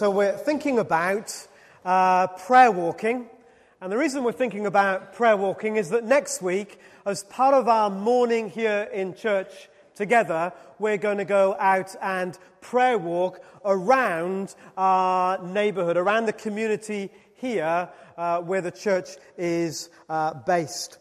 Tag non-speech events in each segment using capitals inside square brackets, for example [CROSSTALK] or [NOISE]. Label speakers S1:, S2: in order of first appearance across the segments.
S1: So we're thinking about uh, prayer walking. And the reason we're thinking about prayer walking is that next week, as part of our morning here in church together, we're going to go out and prayer walk around our neighborhood, around the community here uh, where the church is uh, based.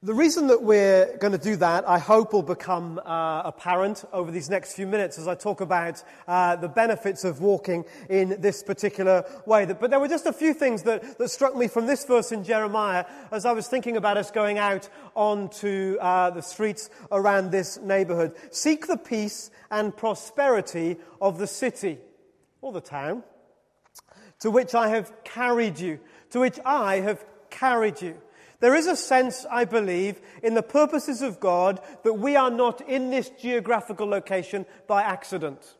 S1: The reason that we're going to do that, I hope, will become uh, apparent over these next few minutes as I talk about uh, the benefits of walking in this particular way. But there were just a few things that, that struck me from this verse in Jeremiah as I was thinking about us going out onto uh, the streets around this neighborhood. Seek the peace and prosperity of the city or the town to which I have carried you, to which I have carried you. There is a sense, I believe, in the purposes of God that we are not in this geographical location by accident.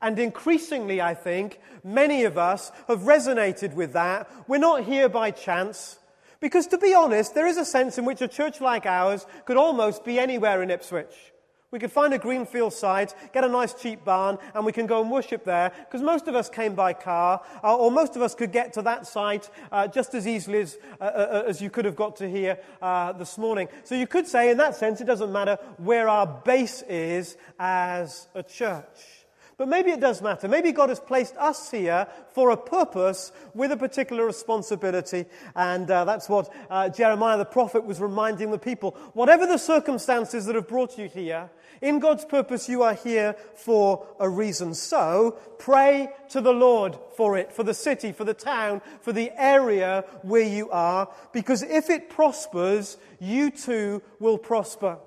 S1: And increasingly, I think, many of us have resonated with that. We're not here by chance. Because to be honest, there is a sense in which a church like ours could almost be anywhere in Ipswich. We could find a greenfield site, get a nice cheap barn, and we can go and worship there, because most of us came by car, uh, or most of us could get to that site uh, just as easily as, uh, uh, as you could have got to here uh, this morning. So you could say, in that sense, it doesn't matter where our base is as a church. But maybe it does matter. Maybe God has placed us here for a purpose with a particular responsibility. And uh, that's what uh, Jeremiah the prophet was reminding the people. Whatever the circumstances that have brought you here, in God's purpose, you are here for a reason. So pray to the Lord for it, for the city, for the town, for the area where you are, because if it prospers, you too will prosper.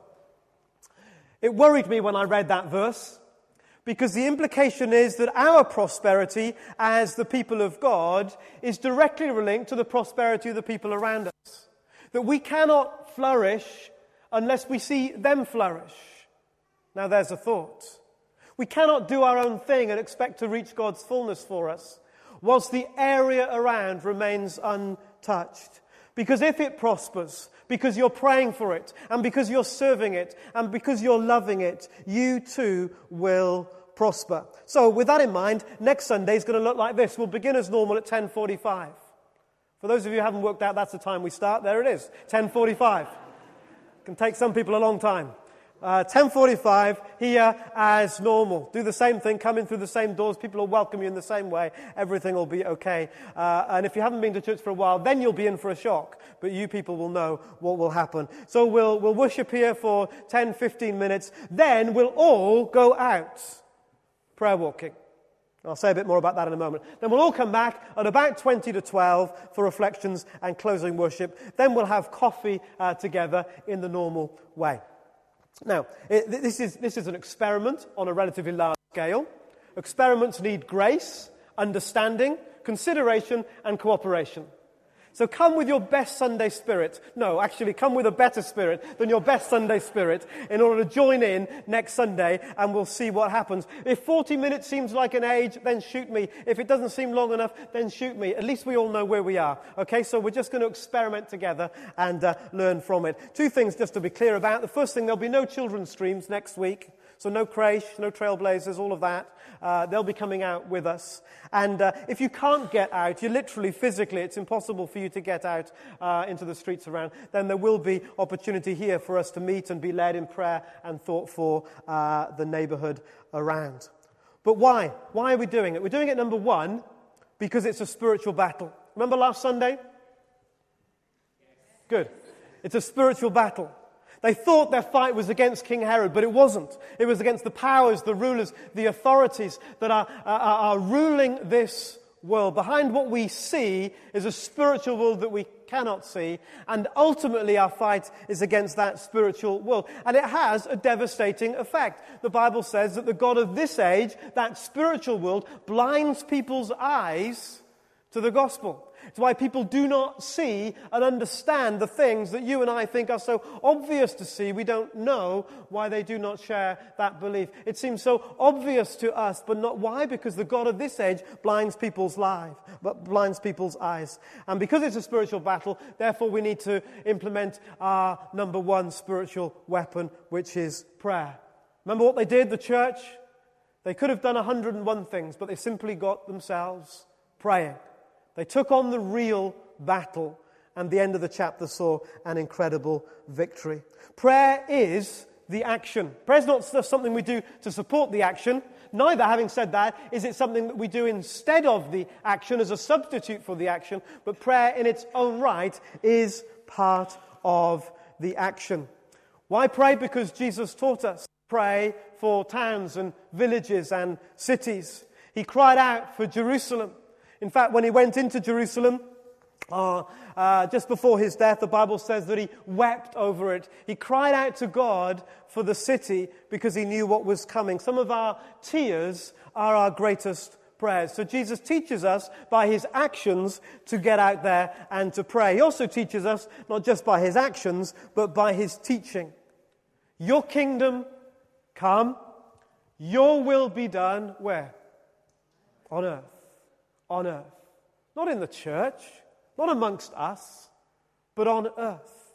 S1: It worried me when I read that verse. Because the implication is that our prosperity as the people of God is directly linked to the prosperity of the people around us. That we cannot flourish unless we see them flourish. Now, there's a thought. We cannot do our own thing and expect to reach God's fullness for us whilst the area around remains untouched. Because if it prospers, because you're praying for it, and because you're serving it, and because you're loving it, you too will prosper. So, with that in mind, next Sunday is going to look like this. We'll begin as normal at 10:45. For those of you who haven't worked out, that's the time we start. There it is, 10:45. Can take some people a long time. Uh, 10.45 here as normal. Do the same thing, come in through the same doors. People will welcome you in the same way. Everything will be okay. Uh, and if you haven't been to church for a while, then you'll be in for a shock. But you people will know what will happen. So we'll, we'll worship here for 10, 15 minutes. Then we'll all go out. Prayer walking. I'll say a bit more about that in a moment. Then we'll all come back at about 20 to 12 for reflections and closing worship. Then we'll have coffee uh, together in the normal way. Now, it, this, is, this is an experiment on a relatively large scale. Experiments need grace, understanding, consideration, and cooperation. So come with your best Sunday spirit. No, actually, come with a better spirit than your best Sunday spirit in order to join in next Sunday and we'll see what happens. If 40 minutes seems like an age, then shoot me. If it doesn't seem long enough, then shoot me. At least we all know where we are. Okay, so we're just going to experiment together and uh, learn from it. Two things just to be clear about. The first thing, there'll be no children's streams next week. So no creche, no trailblazers, all of that. Uh, they'll be coming out with us. And uh, if you can't get out, you literally, physically, it's impossible for you to get out uh, into the streets around, then there will be opportunity here for us to meet and be led in prayer and thought for uh, the neighborhood around. But why? Why are we doing it? We're doing it, number one, because it's a spiritual battle. Remember last Sunday? Good. It's a spiritual battle. They thought their fight was against King Herod, but it wasn't. It was against the powers, the rulers, the authorities that are, are, are ruling this world. Behind what we see is a spiritual world that we cannot see, and ultimately our fight is against that spiritual world. And it has a devastating effect. The Bible says that the God of this age, that spiritual world, blinds people's eyes to the gospel. It's why people do not see and understand the things that you and I think are so obvious to see. We don't know why they do not share that belief. It seems so obvious to us, but not why? Because the God of this age blinds people's lives, but blinds people's eyes. And because it's a spiritual battle, therefore we need to implement our number one spiritual weapon, which is prayer. Remember what they did, the church? They could have done 101 things, but they simply got themselves praying. They took on the real battle, and the end of the chapter saw an incredible victory. Prayer is the action. Prayer is not something we do to support the action. Neither, having said that, is it something that we do instead of the action as a substitute for the action, but prayer in its own right is part of the action. Why pray? Because Jesus taught us pray for towns and villages and cities. He cried out for Jerusalem. In fact, when he went into Jerusalem, uh, uh, just before his death, the Bible says that he wept over it. He cried out to God for the city because he knew what was coming. Some of our tears are our greatest prayers. So Jesus teaches us by his actions to get out there and to pray. He also teaches us not just by his actions, but by his teaching. Your kingdom come, your will be done where? On earth. On earth. Not in the church, not amongst us, but on earth.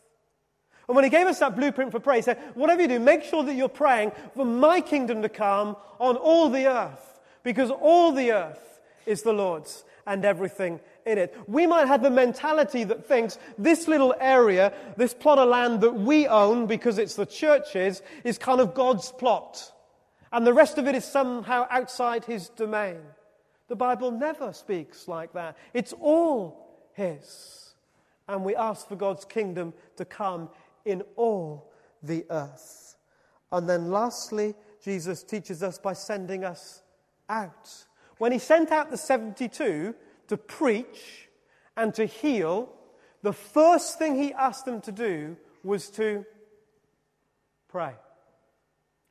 S1: And when he gave us that blueprint for prayer, he said, Whatever you do, make sure that you're praying for my kingdom to come on all the earth, because all the earth is the Lord's and everything in it. We might have the mentality that thinks this little area, this plot of land that we own because it's the church's, is kind of God's plot. And the rest of it is somehow outside his domain. The Bible never speaks like that. It's all his. And we ask for God's kingdom to come in all the earth. And then lastly, Jesus teaches us by sending us out. When he sent out the 72 to preach and to heal, the first thing he asked them to do was to pray.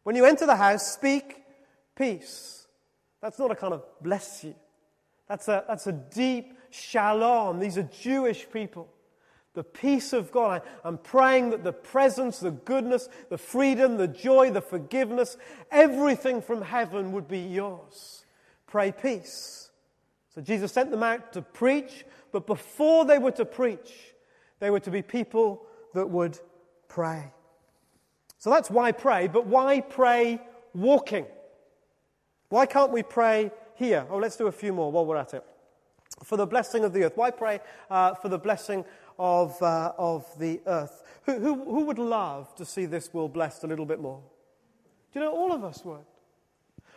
S1: When you enter the house, speak peace. That's not a kind of bless you. That's a, that's a deep shalom. These are Jewish people. The peace of God. I'm praying that the presence, the goodness, the freedom, the joy, the forgiveness, everything from heaven would be yours. Pray peace. So Jesus sent them out to preach, but before they were to preach, they were to be people that would pray. So that's why pray, but why pray walking? Why can't we pray here? Oh, let's do a few more while we're at it. For the blessing of the earth. Why pray uh, for the blessing of, uh, of the earth? Who, who, who would love to see this world blessed a little bit more? Do you know, all of us would.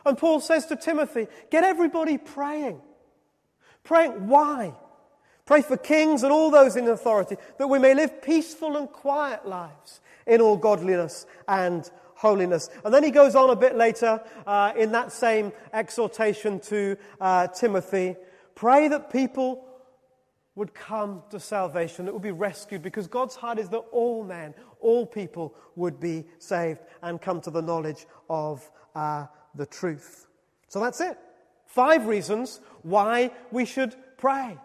S1: And Paul says to Timothy, get everybody praying. Praying. Why? Pray for kings and all those in authority that we may live peaceful and quiet lives in all godliness and holiness. And then he goes on a bit later uh, in that same exhortation to uh, Timothy pray that people would come to salvation, that would be rescued, because God's heart is that all men, all people would be saved and come to the knowledge of uh, the truth. So that's it. Five reasons why we should pray.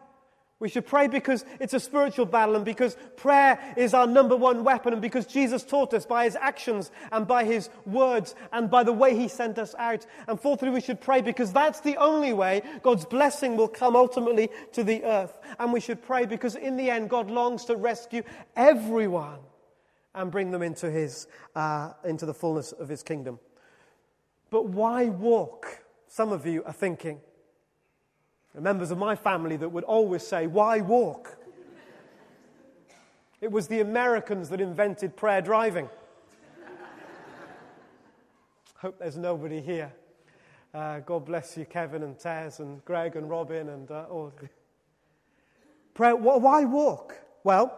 S1: We should pray because it's a spiritual battle and because prayer is our number one weapon and because Jesus taught us by his actions and by his words and by the way he sent us out. And fourthly, we should pray because that's the only way God's blessing will come ultimately to the earth. And we should pray because in the end, God longs to rescue everyone and bring them into, his, uh, into the fullness of his kingdom. But why walk? Some of you are thinking. Members of my family that would always say, Why walk? It was the Americans that invented prayer driving. Hope there's nobody here. Uh, God bless you, Kevin and Tez and Greg and Robin and uh, all. Prayer, why walk? Well,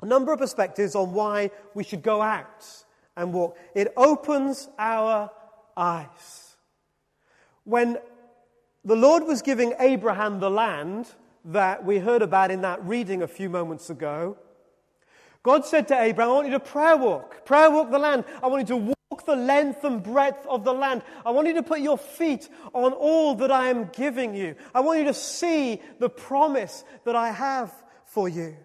S1: a number of perspectives on why we should go out and walk. It opens our eyes. When the Lord was giving Abraham the land that we heard about in that reading a few moments ago, God said to Abraham, I want you to prayer walk, prayer walk the land. I want you to walk the length and breadth of the land. I want you to put your feet on all that I am giving you. I want you to see the promise that I have for you.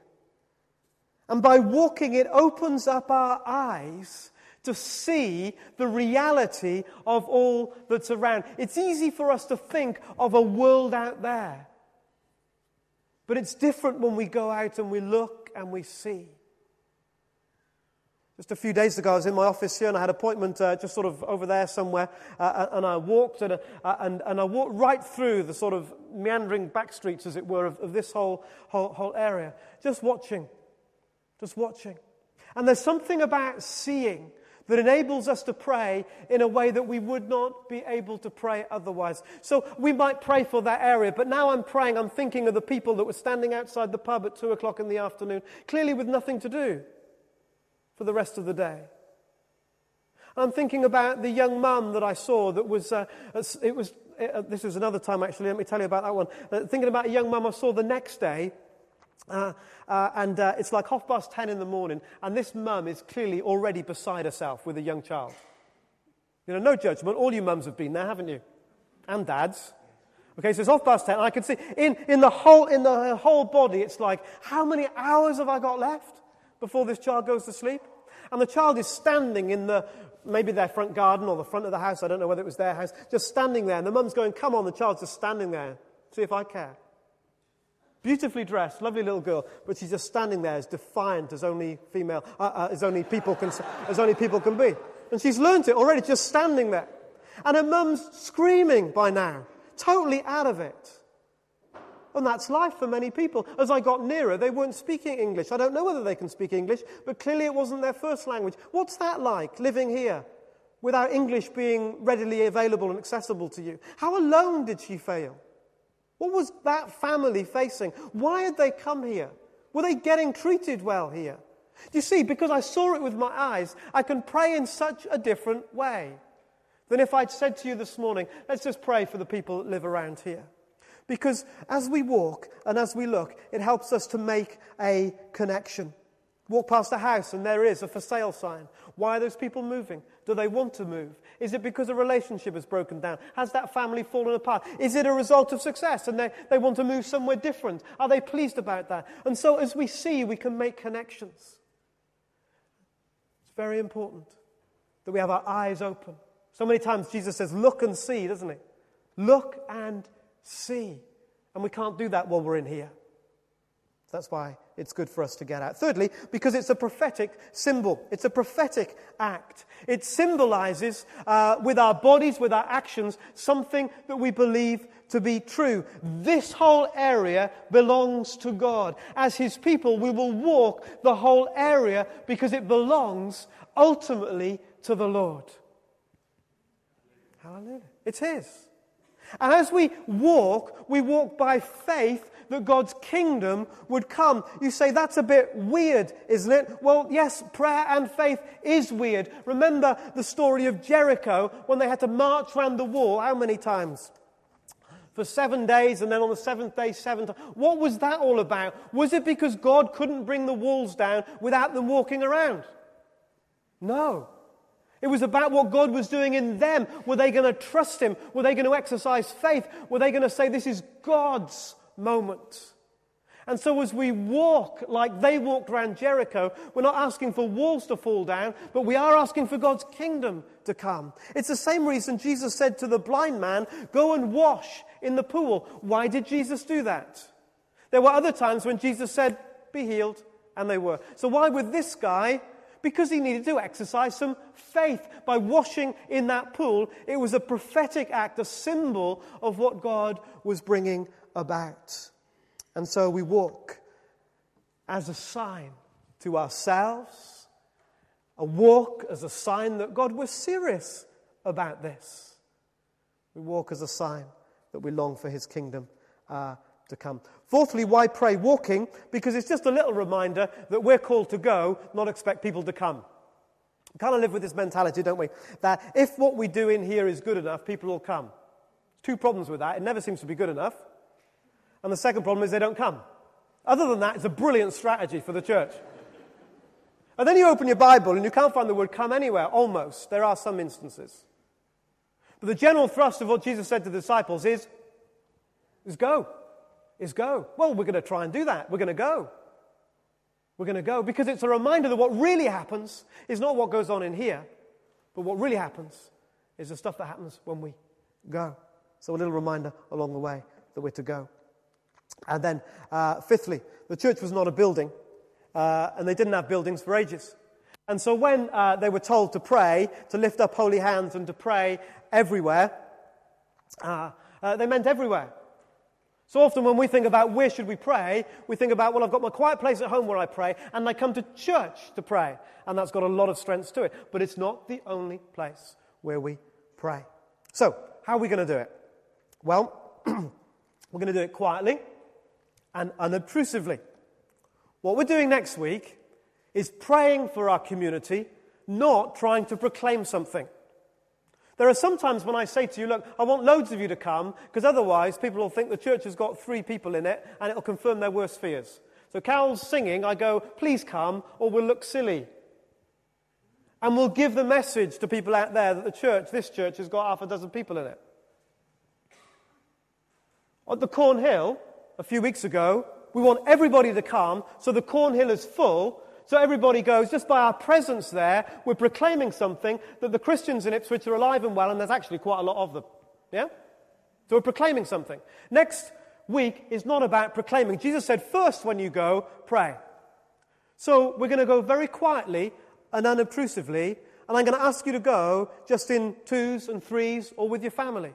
S1: And by walking, it opens up our eyes to see the reality of all that's around. It's easy for us to think of a world out there. But it's different when we go out and we look and we see. Just a few days ago, I was in my office here and I had an appointment uh, just sort of over there somewhere. Uh, and I walked and, uh, and, and I walked right through the sort of meandering back streets, as it were, of, of this whole, whole, whole area. Just watching. Just watching. And there's something about seeing that enables us to pray in a way that we would not be able to pray otherwise. So we might pray for that area, but now I'm praying, I'm thinking of the people that were standing outside the pub at two o'clock in the afternoon, clearly with nothing to do for the rest of the day. I'm thinking about the young mum that I saw that was, uh, it was, uh, this was another time actually, let me tell you about that one. Uh, thinking about a young mum I saw the next day, uh, uh, and uh, it's like half past ten in the morning, and this mum is clearly already beside herself with a young child. You know, no judgment, all you mums have been there, haven't you? And dads. Okay, so it's half past ten, I can see in, in, the whole, in the whole body, it's like, how many hours have I got left? before this child goes to sleep. And the child is standing in the, maybe their front garden or the front of the house. I don't know whether it was their house. Just standing there. And the mum's going, come on. The child's just standing there. See if I care. Beautifully dressed, lovely little girl, but she's just standing there as defiant as only female, uh, uh, as only people can, as only people can be. And she's learnt it already, just standing there. And her mum's screaming by now, totally out of it. And that's life for many people. As I got nearer, they weren't speaking English. I don't know whether they can speak English, but clearly it wasn't their first language. What's that like, living here, without English being readily available and accessible to you? How alone did she feel? What was that family facing? Why had they come here? Were they getting treated well here? You see, because I saw it with my eyes, I can pray in such a different way than if I'd said to you this morning, let's just pray for the people that live around here. Because as we walk and as we look, it helps us to make a connection. Walk past a house and there is a for sale sign. Why are those people moving? Do they want to move? Is it because a relationship has broken down? Has that family fallen apart? Is it a result of success and they, they want to move somewhere different? Are they pleased about that? And so as we see, we can make connections. It's very important that we have our eyes open. So many times Jesus says, Look and see, doesn't he? Look and see. And we can't do that while we're in here. That's why it's good for us to get out. Thirdly, because it's a prophetic symbol. It's a prophetic act. It symbolizes, uh, with our bodies, with our actions, something that we believe to be true. This whole area belongs to God. As His people, we will walk the whole area because it belongs ultimately to the Lord. Hallelujah. It's His. And as we walk, we walk by faith that God's kingdom would come. You say, that's a bit weird, isn't it? Well, yes, prayer and faith is weird. Remember the story of Jericho when they had to march round the wall. How many times? For seven days, and then on the seventh day, seven times. What was that all about? Was it because God couldn't bring the walls down without them walking around? No. It was about what God was doing in them. Were they going to trust Him? Were they going to exercise faith? Were they going to say, This is God's moment? And so, as we walk like they walked around Jericho, we're not asking for walls to fall down, but we are asking for God's kingdom to come. It's the same reason Jesus said to the blind man, Go and wash in the pool. Why did Jesus do that? There were other times when Jesus said, Be healed, and they were. So, why with this guy because he needed to exercise some faith by washing in that pool. It was a prophetic act, a symbol of what God was bringing about. And so we walk as a sign to ourselves, a walk as a sign that God was serious about this. We walk as a sign that we long for his kingdom uh, to come. Fourthly, why pray walking? Because it's just a little reminder that we're called to go, not expect people to come. We kind of live with this mentality, don't we? That if what we do in here is good enough, people will come. Two problems with that. It never seems to be good enough. And the second problem is they don't come. Other than that, it's a brilliant strategy for the church. And then you open your Bible and you can't find the word come anywhere, almost. There are some instances. But the general thrust of what Jesus said to the disciples is, is go is go. Well, we're going to try and do that. We're going to go. We're going to go because it's a reminder that what really happens is not what goes on in here, but what really happens is the stuff that happens when we go. So, a little reminder along the way that we're to go. And then, uh, fifthly, the church was not a building, uh, and they didn't have buildings for ages. And so when uh, they were told to pray, to lift up holy hands and to pray everywhere, uh, uh, they meant everywhere. So often when we think about where should we pray, we think about, well, I've got my quiet place at home where I pray, and I come to church to pray. And that's got a lot of strengths to it. But it's not the only place where we pray. So, how are we going to do it? Well, [CLEARS THROAT] we're going to do it quietly and unobtrusively. What we're doing next week is praying for our community, not trying to proclaim something. There are some times when I say to you, look, I want loads of you to come, because otherwise people will think the church has got three people in it, and it'll confirm their worst fears. So Carol's singing, I go, please come, or we'll look silly. And we'll give the message to people out there that the church, this church, has got half a dozen people in it. At the Cornhill, a few weeks ago, we want everybody to come, so the Cornhill is full, so everybody goes, just by our presence there, we're proclaiming something that the Christians in Ipswich are alive and well, and there's actually quite a lot of them. Yeah? So we're proclaiming something. Next week is not about proclaiming. Jesus said, first when you go, pray. So we're going to go very quietly and unobtrusively, and I'm going to ask you to go just in twos and threes or with your family.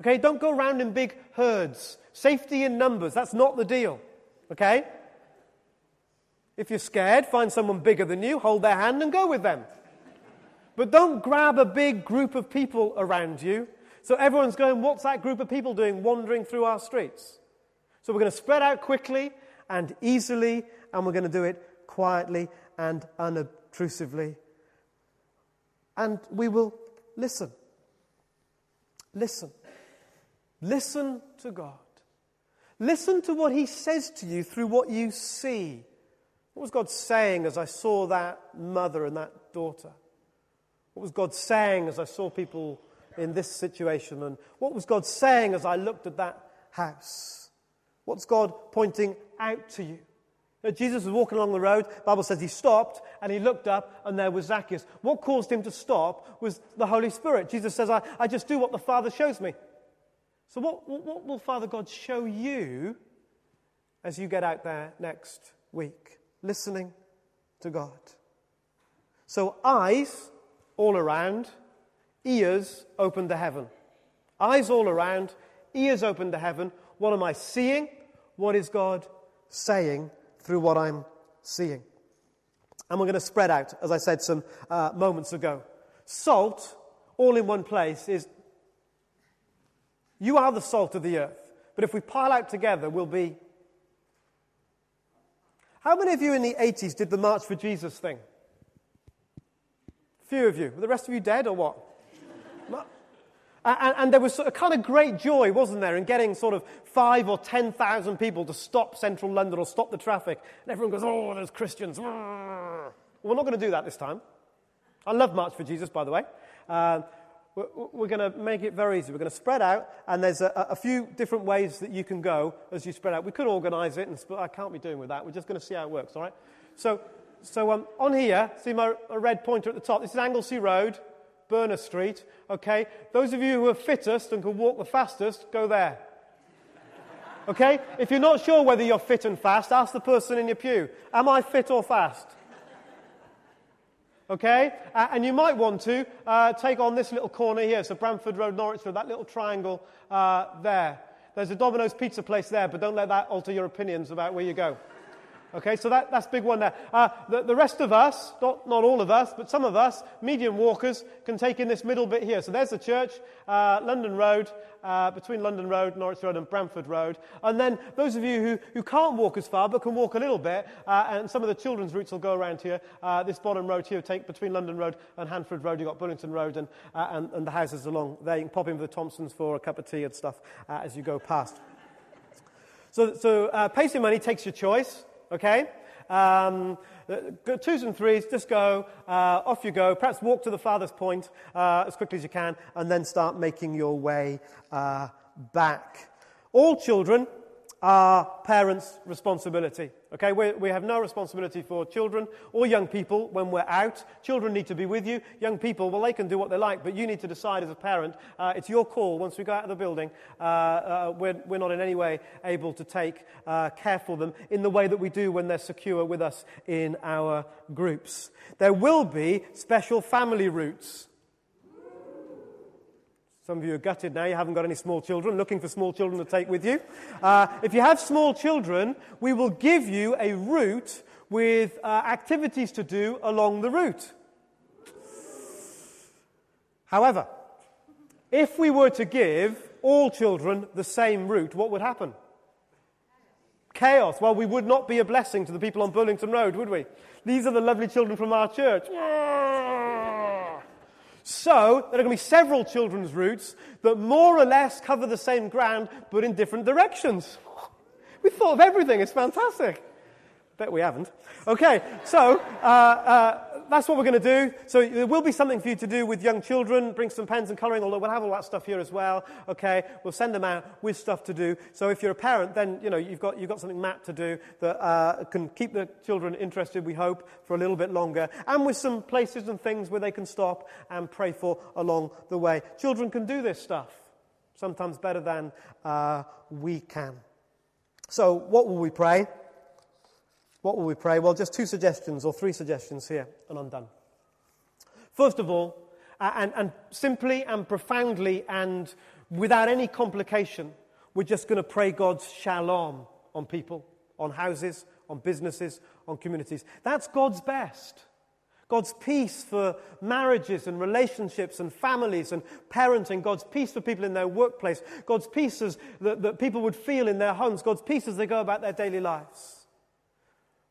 S1: Okay? Don't go around in big herds. Safety in numbers, that's not the deal. Okay? If you're scared, find someone bigger than you, hold their hand, and go with them. But don't grab a big group of people around you. So everyone's going, What's that group of people doing wandering through our streets? So we're going to spread out quickly and easily, and we're going to do it quietly and unobtrusively. And we will listen. Listen. Listen to God. Listen to what He says to you through what you see. What was God saying as I saw that mother and that daughter? What was God saying as I saw people in this situation? And what was God saying as I looked at that house? What's God pointing out to you? know, Jesus was walking along the road. The Bible says he stopped and he looked up and there was Zacchaeus. What caused him to stop was the Holy Spirit. Jesus says, I, I just do what the Father shows me. So, what, what will Father God show you as you get out there next week? listening to God. So, eyes all around, ears open to heaven. Eyes all around, ears open to heaven. What am I seeing? What is God saying through what I'm seeing? And we're going to spread out, as I said some uh, moments ago. Salt, all in one place, is you are the salt of the earth. But if we pile out together, we'll be how many of you in the 80s did the March for Jesus thing? A few of you. Were the rest of you dead or what? and, and, there was a kind of great joy, wasn't there, in getting sort of five or 10,000 people to stop central London or stop the traffic. And everyone goes, oh, those Christians. Well, we're not going to do that this time. I love March for Jesus, by the way. Uh, we're going to make it very easy. We're going to spread out, and there's a, a, few different ways that you can go as you spread out. We could organize it, and I can't be doing with that. We're just going to see how it works, all right? So, so um, on here, see my red pointer at the top. This is Anglesey Road, Berners Street, okay? Those of you who are fittest and can walk the fastest, go there. Okay? If you're not sure whether you're fit and fast, ask the person in your pew, Am I fit or fast? Okay? Uh, and you might want to uh, take on this little corner here, so Bramford Road, Norwich Road, that little triangle uh, there. There's a Domino's pizza place there, but don't let that alter your opinions about where you go. Okay, so that, that's big one there. Uh, the, the, rest of us, not, not all of us, but some of us, medium walkers, can take in this middle bit here. So there's the church, uh, London Road, uh, between London Road, Norwich Road, and Bramford Road. And then those of you who, who can't walk as far but can walk a little bit, uh, and some of the children's routes will go around here. Uh, this bottom road here, take between London Road and Hanford Road, you've got Burlington Road and, uh, and, and, the houses along there. You can pop in with the Thompsons for a cup of tea and stuff as you go past. So, so uh, pacing money takes your choice okay? Um, twos and threes, just go, uh, off you go. Perhaps walk to the farthest point uh, as quickly as you can, and then start making your way uh, back. All children our parents' responsibility. Okay, we we have no responsibility for children or young people when we're out. Children need to be with you. Young people, well, they can do what they like, but you need to decide as a parent. Uh, it's your call. Once we go out of the building, uh, uh, we're, we're not in any way able to take uh, care for them in the way that we do when they're secure with us in our groups. There will be special family routes some of you are gutted now, you haven't got any small children, looking for small children to take with you. Uh, if you have small children, we will give you a route with uh, activities to do along the route. However, if we were to give all children the same route, what would happen? Chaos. Well, we would not be a blessing to the people on Burlington Road, would we? These are the lovely children from our church. So, there are going to be several children's routes that more or less cover the same ground but in different directions. We thought of everything, it's fantastic. Bet we haven't. Okay, so uh, uh, that's what we're going to do. So there will be something for you to do with young children. Bring some pens and colouring, although we'll have all that stuff here as well. Okay, we'll send them out with stuff to do. So if you're a parent, then you know you've got you've got something mapped to do that uh, can keep the children interested. We hope for a little bit longer, and with some places and things where they can stop and pray for along the way. Children can do this stuff sometimes better than uh, we can. So what will we pray? What will we pray? Well, just two suggestions or three suggestions here, and I'm done. First of all, and, and simply and profoundly and without any complication, we're just going to pray God's shalom on people, on houses, on businesses, on communities. That's God's best. God's peace for marriages and relationships and families and parenting, God's peace for people in their workplace, God's peace that, that people would feel in their homes, God's peace as they go about their daily lives.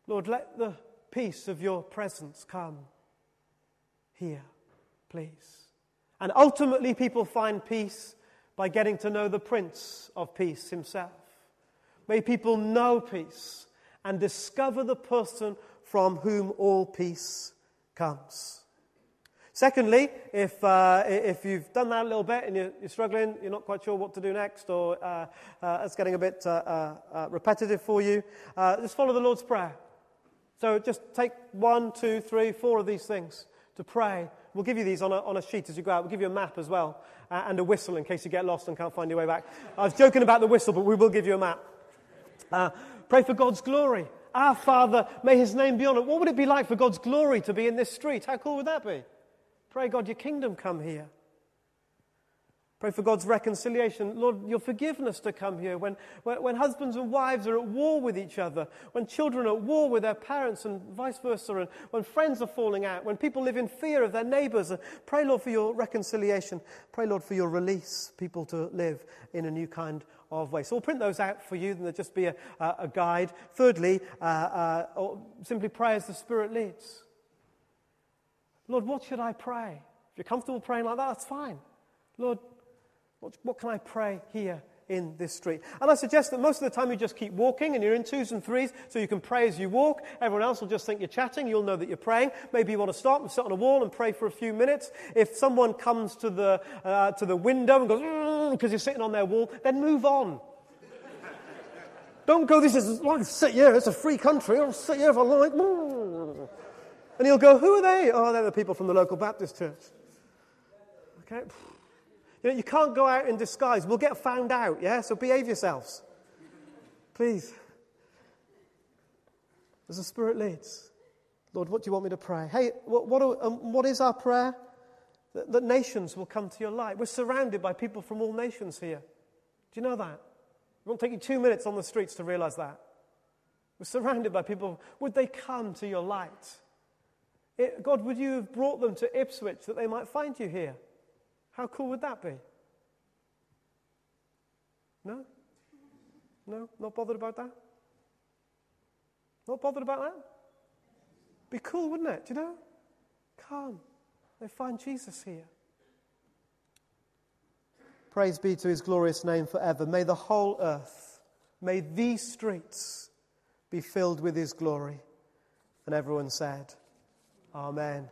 S1: Lord, let the peace of your presence come here, please. And ultimately, people find peace by getting to know the Prince of Peace himself. May people know peace and discover the person from whom all peace comes. Secondly, if, uh, if you've done that a little bit and you're, you're, struggling, you're not quite sure what to do next, or uh, uh, it's getting a bit uh, uh, uh, repetitive for you, just follow the Lord's Prayer. So just take one, two, three, four of these things to pray. We'll give you these on a, on a sheet as you go out. We'll give you a map as well uh, and a whistle in case you get lost and can't find your way back. I was joking about the whistle, but we will give you a map. Uh, pray for God's glory. Our Father, may His name be honored. What would it be like for God's glory to be in this street? How cool would that be? Pray, God, your kingdom come here. Pray for God's reconciliation. Lord, your forgiveness to come here. When, when, when, husbands and wives are at war with each other, when children are at war with their parents and vice versa, and when friends are falling out, when people live in fear of their neighbors. Pray, Lord, for your reconciliation. Pray, Lord, for your release, people to live in a new kind of way. So we'll print those out for you, and there'll just be a, a guide. Thirdly, uh, uh, simply pray as the Spirit leads. Lord, what should I pray? If you're comfortable praying like that, that's fine. Lord, what, what can I pray here in this street? And I suggest that most of the time you just keep walking and you're in twos and threes so you can pray as you walk. Everyone else will just think you're chatting. You'll know that you're praying. Maybe you want to stop and sit on a wall and pray for a few minutes. If someone comes to the, uh, to the window and goes, because you're sitting on their wall, then move on. Don't go, this is like sit here, it's a free country, I'll sit here if I like. And he'll go, Who are they? Oh, they're the people from the local Baptist church. Okay. You, know, you can't go out in disguise. We'll get found out, yeah? So behave yourselves. Please. As the Spirit leads. Lord, what do you want me to pray? Hey, what, what, are, um, what is our prayer? That, that nations will come to your light. We're surrounded by people from all nations here. Do you know that? It won't take you two minutes on the streets to realize that. We're surrounded by people. Would they come to your light? It, God, would you have brought them to Ipswich that they might find you here? How cool would that be? No? No? Not bothered about that? Not bothered about that? Be cool, wouldn't it? Do you know? Come. They find Jesus here. Praise be to his glorious name forever. May the whole earth, may these streets be filled with his glory. And everyone said, Amen